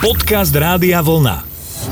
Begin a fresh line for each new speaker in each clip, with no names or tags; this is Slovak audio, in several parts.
Podcast Rádia Vlna.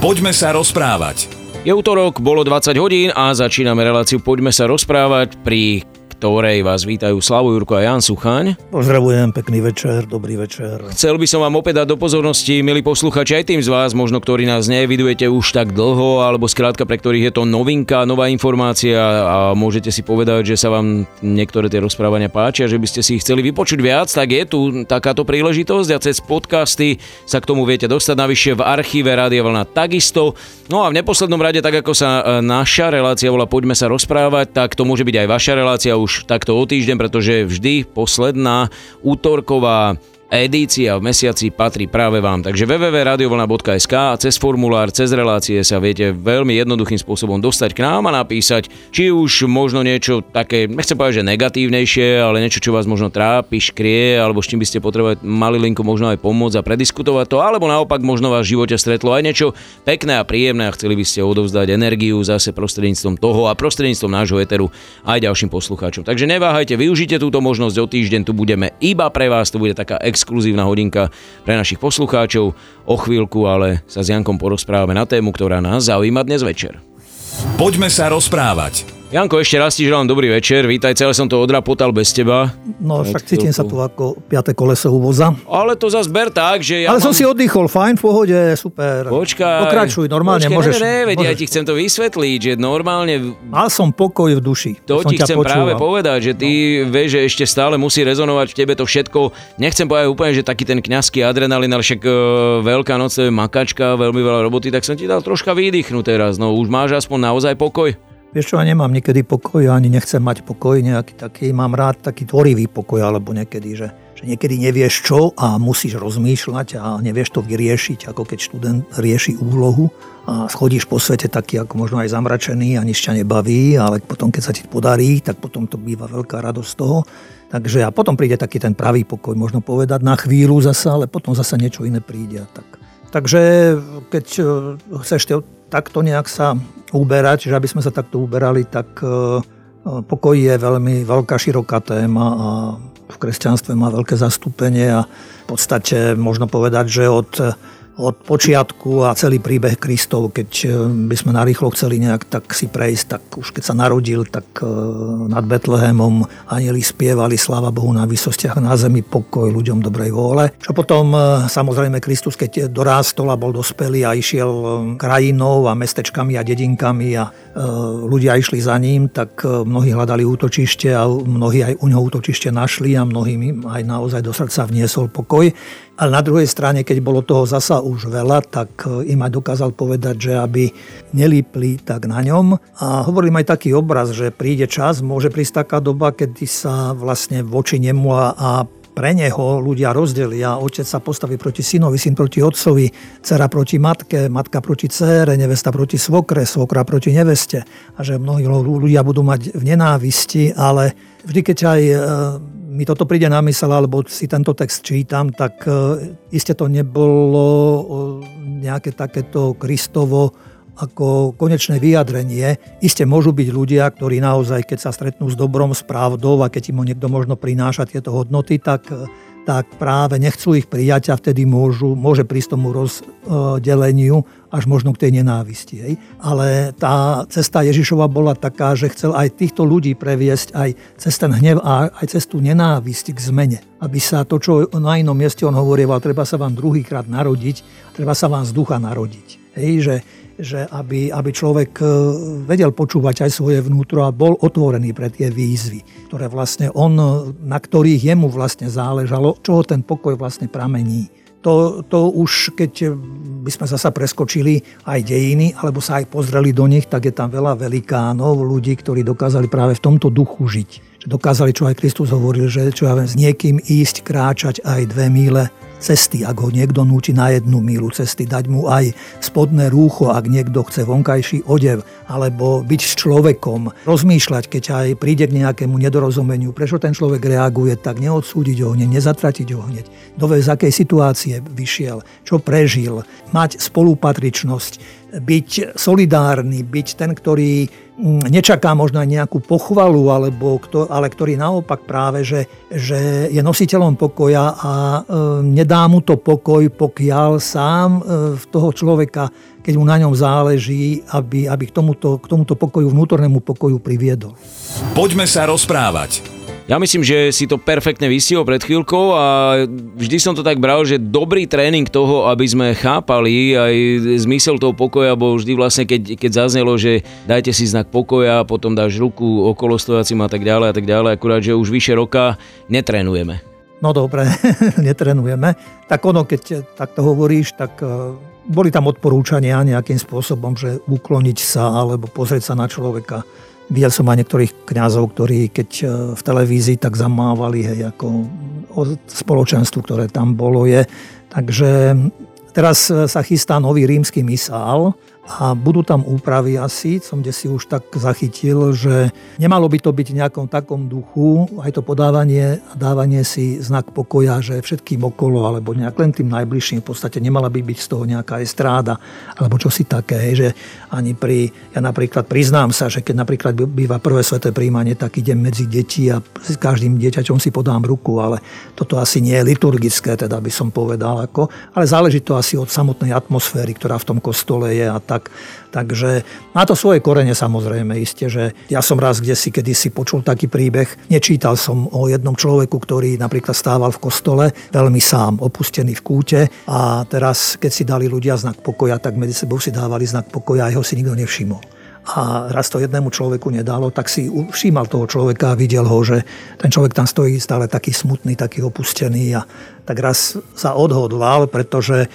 Poďme sa rozprávať.
Je útorok, bolo 20 hodín a začíname reláciu Poďme sa rozprávať, pri ktorej vás vítajú Slavo Jurko a Jan Suchaň.
Pozdravujem, pekný večer, dobrý večer.
Chcel by som vám opäť dať do pozornosti, milí posluchači, aj tým z vás, možno ktorí nás nevidujete už tak dlho, alebo skrátka pre ktorých je to novinka, nová informácia a môžete si povedať, že sa vám niektoré tie rozprávania páčia, že by ste si ich chceli vypočuť viac, tak je tu takáto príležitosť a cez podcasty sa k tomu viete dostať navyše v archíve Rádia Vlna takisto. No a v neposlednom rade, tak ako sa e, naša relácia volá Poďme sa rozprávať, tak to môže byť aj vaša relácia už už takto o týždeň, pretože vždy posledná útorková edícia v mesiaci patrí práve vám. Takže www.radiovlna.sk a cez formulár, cez relácie sa viete veľmi jednoduchým spôsobom dostať k nám a napísať, či už možno niečo také, nechcem povedať, že negatívnejšie, ale niečo, čo vás možno trápi, škrie, alebo s čím by ste potrebovali mali linku možno aj pomôcť a prediskutovať to, alebo naopak možno vás v živote stretlo aj niečo pekné a príjemné a chceli by ste odovzdať energiu zase prostredníctvom toho a prostredníctvom nášho eteru aj ďalším poslucháčom. Takže neváhajte, využite túto možnosť, o týždeň tu budeme iba pre vás, to bude taká ex exkluzívna hodinka pre našich poslucháčov. O chvíľku ale sa s Jankom porozprávame na tému, ktorá nás zaujíma dnes večer.
Poďme sa rozprávať.
Janko, ešte raz ti želám dobrý večer. Vítaj, celé som to odrapotal bez teba.
No, však cítim sa tu ako piaté koleso u voza.
Ale to zas ber tak, že
ja
Ale
mám... som si oddychol, fajn, v pohode, super.
Počkaj.
Pokračuj, normálne
Počkaj,
môžeš.
Ne, ne, veď ja ti chcem to vysvetliť, že normálne...
Mal som pokoj v duši.
To ti chcem
počúval.
práve povedať, že ty no. vieš, že ešte stále musí rezonovať v tebe to všetko. Nechcem povedať úplne, že taký ten kňazský adrenalín, ale však uh, veľká noc je makačka, veľmi veľa roboty, tak som ti dal troška výdychnúť teraz. No už máš aspoň naozaj pokoj?
Vieš čo, ja nemám niekedy pokoj, ani nechcem mať pokoj nejaký taký, mám rád taký tvorivý pokoj, alebo niekedy, že, že niekedy nevieš čo a musíš rozmýšľať a nevieš to vyriešiť, ako keď študent rieši úlohu a schodíš po svete taký ako možno aj zamračený a nič ťa nebaví, ale potom keď sa ti podarí, tak potom to býva veľká radosť z toho. Takže a potom príde taký ten pravý pokoj, možno povedať na chvíľu zasa, ale potom zasa niečo iné príde. Tak. Takže keď e, chceš takto nejak sa uberať, že aby sme sa takto uberali, tak e, pokoj je veľmi veľká, široká téma a v kresťanstve má veľké zastúpenie a v podstate možno povedať, že od od počiatku a celý príbeh Kristov, keď e, by sme narýchlo chceli nejak tak si prejsť, tak už keď sa narodil, tak e, nad Betlehemom anieli spievali sláva Bohu na vysostiach na zemi, pokoj ľuďom dobrej vôle. Čo potom e, samozrejme Kristus, keď dorástol a bol dospelý a išiel krajinou a mestečkami a dedinkami a ľudia išli za ním, tak mnohí hľadali útočište a mnohí aj u neho útočište našli a mnohým aj naozaj do srdca vniesol pokoj. Ale na druhej strane, keď bolo toho zasa už veľa, tak e, im aj dokázal povedať, že aby nelípli tak na ňom. A hovorím aj taký obraz, že príde čas, môže prísť taká doba, kedy sa vlastne voči nemu a, pre neho ľudia rozdelia. Otec sa postaví proti synovi, syn proti otcovi, dcera proti matke, matka proti cére, nevesta proti svokre, svokra proti neveste. A že mnohí ľudia budú mať v nenávisti, ale vždy, keď aj e, mi toto príde na mysel, alebo si tento text čítam, tak e, iste to nebolo nejaké takéto Kristovo ako konečné vyjadrenie. Iste môžu byť ľudia, ktorí naozaj, keď sa stretnú s dobrom, s pravdou a keď im niekto možno prináša tieto hodnoty, tak tak práve nechcú ich prijať a vtedy môžu, môže prísť tomu rozdeleniu až možno k tej nenávisti. Hej. Ale tá cesta Ježišova bola taká, že chcel aj týchto ľudí previesť aj cez ten hnev a aj cez tú nenávisť k zmene. Aby sa to, čo na inom mieste on hovorieval, treba sa vám druhýkrát narodiť, treba sa vám z ducha narodiť. Hej, že že aby, aby človek e, vedel počúvať aj svoje vnútro a bol otvorený pre tie výzvy, ktoré vlastne on, na ktorých jemu vlastne záležalo, čoho ten pokoj vlastne pramení. To, to už, keď by sme zasa preskočili aj dejiny, alebo sa aj pozreli do nich, tak je tam veľa velikánov, ľudí, ktorí dokázali práve v tomto duchu žiť. Dokázali, čo aj Kristus hovoril, že čo ja viem, s niekým ísť, kráčať aj dve míle cesty, ak ho niekto núči na jednu mílu cesty, dať mu aj spodné rúcho, ak niekto chce vonkajší odev, alebo byť s človekom, rozmýšľať, keď aj príde k nejakému nedorozumeniu, prečo ten človek reaguje, tak neodsúdiť ho hneď, nezatratiť ho hneď, dove z akej situácie vyšiel, čo prežil, mať spolupatričnosť, byť solidárny, byť ten, ktorý nečaká možno aj nejakú pochvalu, alebo kto, ale ktorý naopak práve, že, že je nositeľom pokoja a e, nedá mu to pokoj, pokiaľ sám e, toho človeka, keď mu na ňom záleží, aby, aby k, tomuto, k tomuto pokoju, vnútornému pokoju priviedol.
Poďme sa rozprávať.
Ja myslím, že si to perfektne vystihol pred chvíľkou a vždy som to tak bral, že dobrý tréning toho, aby sme chápali aj zmysel toho pokoja, bol vždy vlastne, keď, keď zaznelo, že dajte si znak pokoja, potom dáš ruku okolo stojacím a tak ďalej a tak ďalej, akurát, že už vyše roka netrénujeme.
No dobre, netrenujeme. Tak ono, keď takto hovoríš, tak e, boli tam odporúčania nejakým spôsobom, že ukloniť sa alebo pozrieť sa na človeka Videl som aj niektorých kňazov, ktorí keď e, v televízii tak zamávali hej, ako o spoločenstvu, ktoré tam bolo je. Takže teraz e, sa chystá nový rímsky misál, a budú tam úpravy asi, som kde si už tak zachytil, že nemalo by to byť v nejakom takom duchu, aj to podávanie a dávanie si znak pokoja, že všetkým okolo, alebo nejak len tým najbližším v podstate nemala by byť z toho nejaká estráda, alebo čo si také, že ani pri, ja napríklad priznám sa, že keď napríklad býva prvé sveté príjmanie, tak idem medzi deti a s každým dieťaťom si podám ruku, ale toto asi nie je liturgické, teda by som povedal, ako, ale záleží to asi od samotnej atmosféry, ktorá v tom kostole je a tak. Takže má to svoje korene samozrejme, isté, že ja som raz kde si kedysi počul taký príbeh, nečítal som o jednom človeku, ktorý napríklad stával v kostole, veľmi sám, opustený v kúte. A teraz, keď si dali ľudia znak pokoja, tak medzi sebou si dávali znak pokoja a jeho si nikto nevšimol a raz to jednému človeku nedalo, tak si všímal toho človeka a videl ho, že ten človek tam stojí stále taký smutný, taký opustený a tak raz sa odhodlal, pretože e,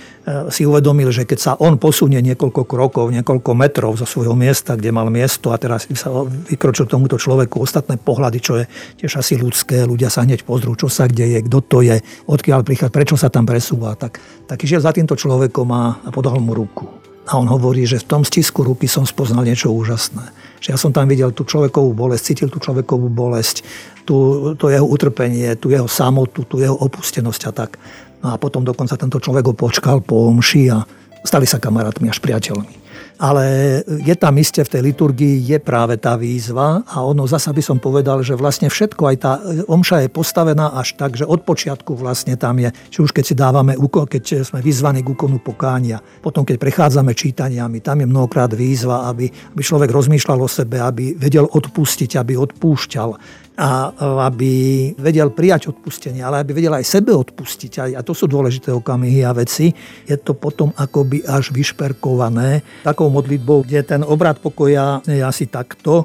si uvedomil, že keď sa on posunie niekoľko krokov, niekoľko metrov zo svojho miesta, kde mal miesto a teraz sa vykročil tomuto človeku ostatné pohľady, čo je tiež asi ľudské, ľudia sa hneď pozrú, čo sa kde je, kto to je, odkiaľ prichádza, prečo sa tam presúva, tak, tak išiel za týmto človekom a podal mu ruku. A on hovorí, že v tom stisku ruky som spoznal niečo úžasné. Že ja som tam videl tú človekovú bolesť, cítil tú človekovú bolesť, tú, to jeho utrpenie, tú jeho samotu, tú jeho opustenosť a tak. No a potom dokonca tento človek ho počkal po omši a stali sa kamarátmi až priateľmi ale je tam iste v tej liturgii je práve tá výzva a ono zasa by som povedal, že vlastne všetko, aj tá omša je postavená až tak, že od počiatku vlastne tam je, či už keď si dávame, keď sme vyzvaní k úkonu pokánia, potom keď prechádzame čítaniami, tam je mnohokrát výzva, aby, aby človek rozmýšľal o sebe, aby vedel odpustiť, aby odpúšťal, a aby vedel prijať odpustenie, ale aby vedel aj sebe odpustiť. A to sú dôležité okamihy a veci. Je to potom akoby až vyšperkované takou modlitbou, kde ten obrad pokoja je asi takto.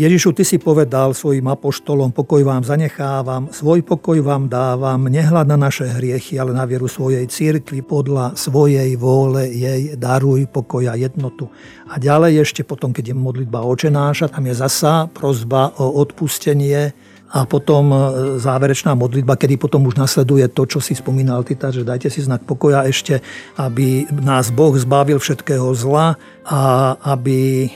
Ježišu, Ty si povedal svojim apoštolom, pokoj vám zanechávam, svoj pokoj vám dávam, nehľad na naše hriechy, ale na vieru svojej církvy, podľa svojej vôle jej daruj pokoj a jednotu. A ďalej ešte potom, keď je modlitba očenáša, tam je zasa prozba o odpustenie, a potom e, záverečná modlitba, kedy potom už nasleduje to, čo si spomínal ty, že dajte si znak pokoja ešte, aby nás Boh zbavil všetkého zla a aby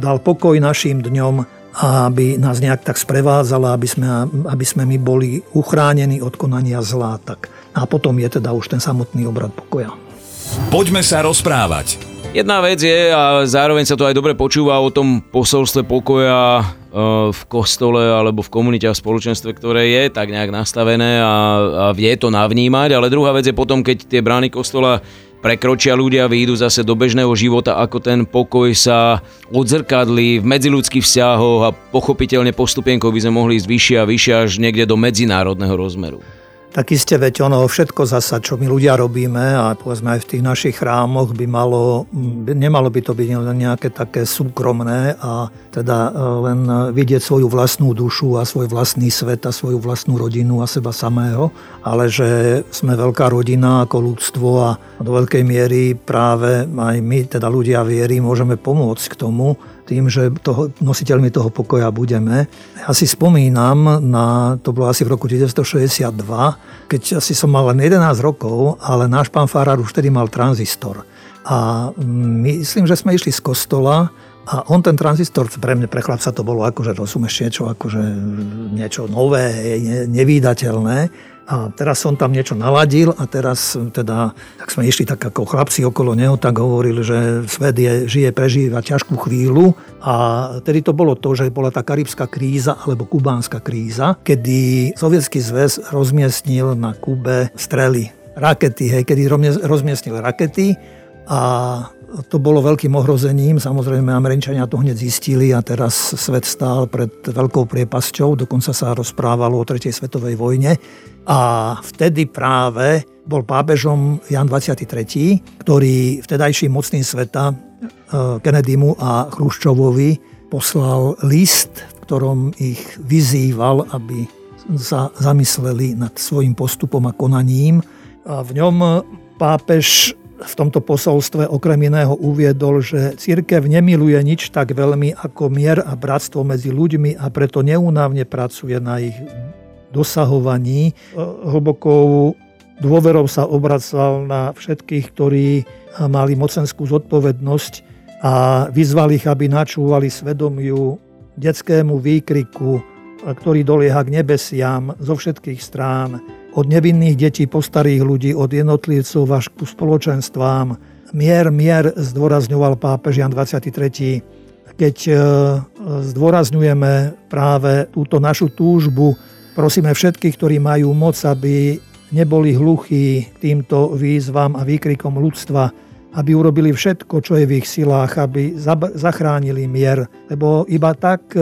dal pokoj našim dňom a aby nás nejak tak sprevádzala, aby sme, aby sme my boli uchránení od konania zlá. Tak. A potom je teda už ten samotný obrad pokoja.
Poďme sa rozprávať.
Jedna vec je, a zároveň sa to aj dobre počúva o tom posolstve pokoja e, v kostole alebo v komunite a v spoločenstve, ktoré je tak nejak nastavené a, a vie to navnímať, ale druhá vec je potom, keď tie brány kostola prekročia ľudia, výjdu zase do bežného života, ako ten pokoj sa odzrkadlí v medziludských vzťahoch a pochopiteľne postupienkou by sme mohli ísť vyššie a vyššie až niekde do medzinárodného rozmeru.
Tak iste, veď ono všetko zasa, čo my ľudia robíme a povedzme aj v tých našich chrámoch by malo, nemalo by to byť len nejaké také súkromné a teda e, len vidieť svoju vlastnú dušu a svoj vlastný svet a svoju vlastnú rodinu a seba samého, ale že sme veľká rodina ako ľudstvo a do veľkej miery práve aj my, teda ľudia viery, môžeme pomôcť k tomu, tým, že toho, nositeľmi toho pokoja budeme. Ja si spomínam, na, to bolo asi v roku 1962, keď asi som mal len 11 rokov, ale náš pán Farár už vtedy mal tranzistor. A myslím, že sme išli z kostola a on ten tranzistor, pre mňa, pre chlapca to bolo akože, rozumieš, niečo, akože niečo nové, nevýdateľné. A teraz som tam niečo naladil a teraz teda, tak sme išli tak ako chlapci okolo neho, tak hovoril, že svet je, žije, prežíva ťažkú chvíľu. A tedy to bolo to, že bola tá karibská kríza alebo kubánska kríza, kedy Sovietský zväz rozmiestnil na Kube strely, rakety, hej, kedy rozmiestnil rakety a to bolo veľkým ohrozením. Samozrejme, Američania to hneď zistili a teraz svet stál pred veľkou priepasťou. Dokonca sa rozprávalo o tretej svetovej vojne. A vtedy práve bol pápežom Jan 23., ktorý vtedajší mocný sveta e, Kennedymu a Chruščovovi poslal list, v ktorom ich vyzýval, aby sa zamysleli nad svojim postupom a konaním. A v ňom pápež v tomto posolstve okrem iného uviedol, že církev nemiluje nič tak veľmi ako mier a bratstvo medzi ľuďmi a preto neúnavne pracuje na ich dosahovaní. Hlbokou dôverou sa obracal na všetkých, ktorí mali mocenskú zodpovednosť a vyzval ich, aby načúvali svedomiu detskému výkriku, ktorý dolieha k nebesiam zo všetkých strán od nevinných detí po starých ľudí, od jednotlivcov až ku spoločenstvám. Mier, mier zdôrazňoval pápež Jan 23. Keď e, zdôrazňujeme práve túto našu túžbu, prosíme všetkých, ktorí majú moc, aby neboli hluchí týmto výzvam a výkrikom ľudstva, aby urobili všetko, čo je v ich silách, aby zachránili mier, lebo iba tak e,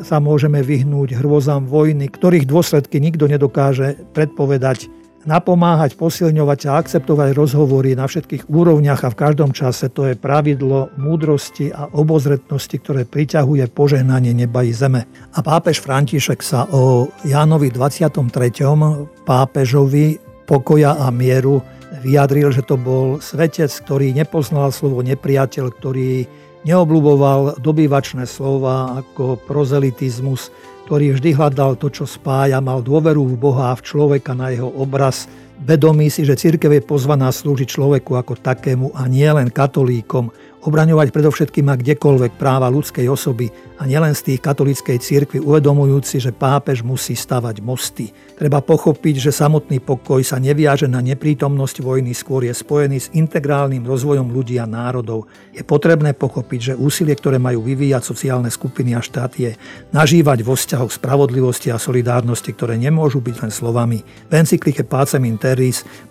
sa môžeme vyhnúť hrôzam vojny, ktorých dôsledky nikto nedokáže predpovedať. Napomáhať, posilňovať a akceptovať rozhovory na všetkých úrovniach a v každom čase to je pravidlo múdrosti a obozretnosti, ktoré priťahuje požehnanie neba i zeme. A pápež František sa o Jánovi 23. pápežovi pokoja a mieru vyjadril, že to bol svetec, ktorý nepoznal slovo nepriateľ, ktorý neobľúboval dobývačné slova ako prozelitizmus, ktorý vždy hľadal to, čo spája, mal dôveru v Boha a v človeka na jeho obraz, vedomí si, že církev je pozvaná slúžiť človeku ako takému a nie len katolíkom, obraňovať predovšetkým a kdekoľvek práva ľudskej osoby a nielen z tých katolíckej cirkvi uvedomujúci, že pápež musí stavať mosty. Treba pochopiť, že samotný pokoj sa neviaže na neprítomnosť vojny, skôr je spojený s integrálnym rozvojom ľudí a národov. Je potrebné pochopiť, že úsilie, ktoré majú vyvíjať sociálne skupiny a štát je nažívať vo vzťahoch spravodlivosti a solidárnosti, ktoré nemôžu byť len slovami. V encyklike Pacem in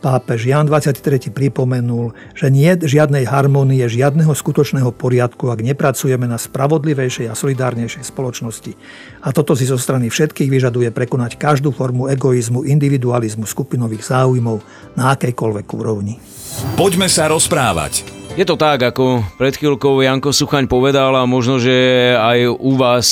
pápež Jan 23. pripomenul, že nie žiadnej harmonie, žiadneho skutočného poriadku, ak nepracujeme na spravodlivejšej a solidárnejšej spoločnosti. A toto si zo strany všetkých vyžaduje prekonať každú formu egoizmu, individualizmu, skupinových záujmov na akejkoľvek úrovni.
Poďme sa rozprávať.
Je to tak, ako pred chvíľkou Janko Suchaň povedal a možno, že aj u vás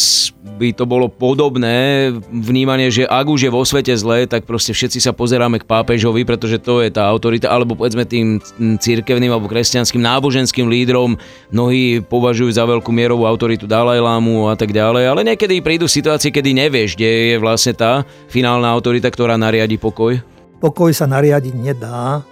by to bolo podobné vnímanie, že ak už je vo svete zle, tak proste všetci sa pozeráme k pápežovi, pretože to je tá autorita, alebo povedzme tým církevným alebo kresťanským náboženským lídrom. Mnohí považujú za veľkú mierovú autoritu Dalajlámu a tak ďalej, ale niekedy prídu situácie, kedy nevieš, kde je vlastne tá finálna autorita, ktorá nariadi pokoj.
Pokoj sa nariadiť nedá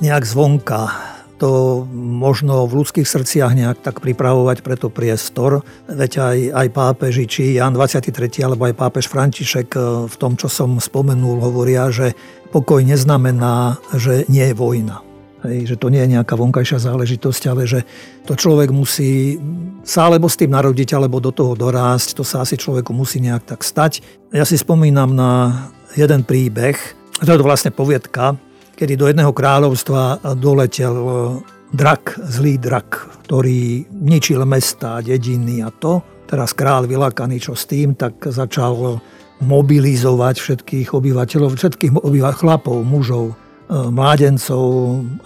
nejak zvonka to možno v ľudských srdciach nejak tak pripravovať preto priestor. Veď aj, aj pápeži, či Jan 23. alebo aj pápež František e, v tom, čo som spomenul, hovoria, že pokoj neznamená, že nie je vojna. Hej, že to nie je nejaká vonkajšia záležitosť, ale že to človek musí sa alebo s tým narodiť, alebo do toho dorásť. To sa asi človeku musí nejak tak stať. Ja si spomínam na jeden príbeh, to je to vlastne poviedka, kedy do jedného kráľovstva doletel e, drak, zlý drak, ktorý ničil mesta, dediny a to. Teraz kráľ vylakaný čo s tým, tak začal mobilizovať všetkých obyvateľov, všetkých obyva- chlapov, mužov, e, mládencov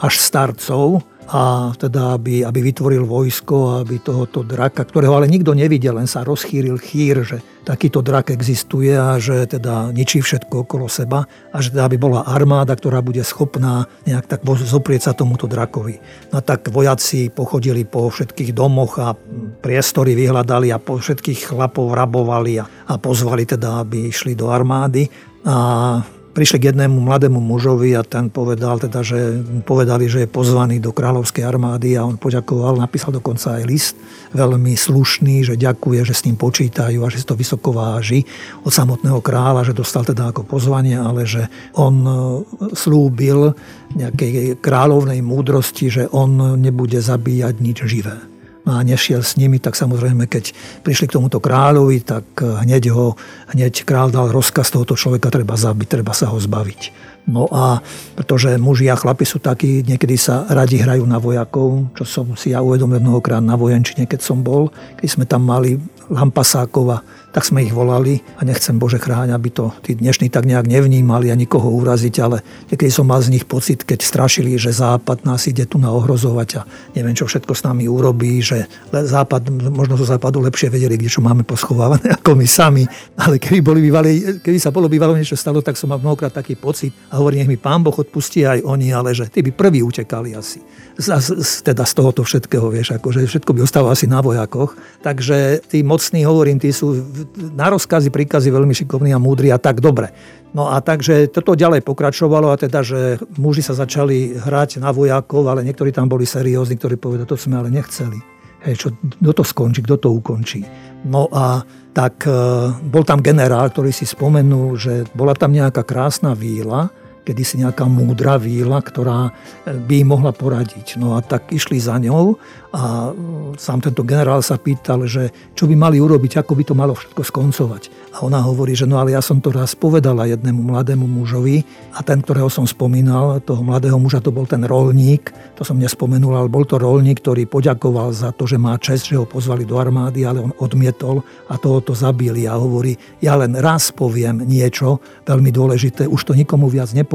až starcov a teda aby, aby vytvoril vojsko, aby tohoto draka, ktorého ale nikto nevidel, len sa rozchýril chýr, že takýto drak existuje a že teda ničí všetko okolo seba a že teda aby bola armáda, ktorá bude schopná nejak tak zoprieť sa tomuto drakovi. No tak vojaci pochodili po všetkých domoch a priestory vyhľadali a po všetkých chlapov rabovali a, a pozvali teda, aby išli do armády. A prišli k jednému mladému mužovi a ten povedal, teda, že povedali, že je pozvaný do kráľovskej armády a on poďakoval, napísal dokonca aj list veľmi slušný, že ďakuje, že s ním počítajú a že si to vysoko váži od samotného kráľa, že dostal teda ako pozvanie, ale že on e, slúbil nejakej kráľovnej múdrosti, že on nebude zabíjať nič živé a nešiel s nimi, tak samozrejme, keď prišli k tomuto kráľovi, tak hneď ho, hneď kráľ dal rozkaz tohoto človeka treba zabiť, treba sa ho zbaviť. No a pretože muži a chlapi sú takí, niekedy sa radi hrajú na vojakov, čo som si ja uvedomil mnohokrát na vojenčine, keď som bol, keď sme tam mali Lampasákova tak sme ich volali a nechcem Bože chráň, aby to tí dnešní tak nejak nevnímali a nikoho uraziť, ale niekedy som mal z nich pocit, keď strašili, že Západ nás ide tu na ohrozovať a neviem, čo všetko s nami urobí, že Západ, možno zo Západu lepšie vedeli, kde čo máme poschovávané ako my sami, ale keby, boli bývali, keby sa bolo bývalo niečo stalo, tak som mal mnohokrát taký pocit a hovorí, nech mi pán Boh odpustí aj oni, ale že tí by prví utekali asi. Z, z, teda z tohoto všetkého, vieš, akože všetko by ostalo asi na vojakoch. Takže tí mocní, hovorím, tí sú na rozkazy, príkazy veľmi šikovní a múdri a tak dobre. No a takže toto ďalej pokračovalo a teda, že muži sa začali hrať na vojakov, ale niektorí tam boli seriózni, ktorí povedali, to sme ale nechceli. Hej, čo, kto to skončí, kto to ukončí. No a tak e, bol tam generál, ktorý si spomenul, že bola tam nejaká krásna víla, kedysi nejaká múdra víla, ktorá by im mohla poradiť. No a tak išli za ňou a sám tento generál sa pýtal, že čo by mali urobiť, ako by to malo všetko skoncovať. A ona hovorí, že no ale ja som to raz povedala jednému mladému mužovi a ten, ktorého som spomínal, toho mladého muža, to bol ten rolník, to som nespomenul, ale bol to rolník, ktorý poďakoval za to, že má čest, že ho pozvali do armády, ale on odmietol a toho to zabili a hovorí, ja len raz poviem niečo veľmi dôležité, už to nikomu viac nepoviem.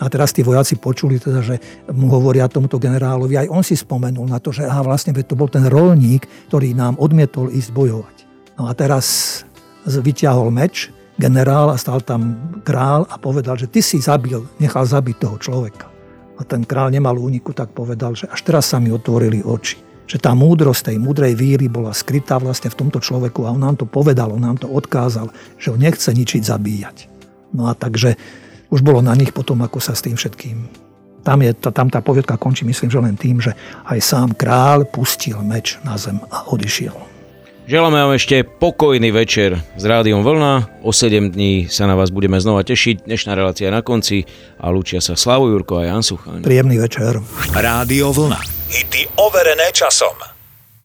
A teraz tí vojaci počuli teda, že mu hovoria tomuto generálovi, aj on si spomenul na to, že aha, vlastne to bol ten rolník, ktorý nám odmietol ísť bojovať. No a teraz vyťahol meč, generál a stal tam král a povedal, že ty si zabil, nechal zabiť toho človeka. A ten král nemal úniku, tak povedal, že až teraz sa mi otvorili oči. Že tá múdrosť tej múdrej víry bola skrytá vlastne v tomto človeku a on nám to povedal, on nám to odkázal, že ho nechce ničiť, zabíjať. No a takže už bolo na nich potom, ako sa s tým všetkým tam, je, tam tá poviedka končí, myslím, že len tým, že aj sám král pustil meč na zem a odišiel.
Želáme vám ešte pokojný večer s Rádiom Vlna. O 7 dní sa na vás budeme znova tešiť. Dnešná relácia je na konci a lúčia sa Slavo Jurko a Jan Suchaň.
Príjemný večer.
Rádio Vlna. Hity overené časom.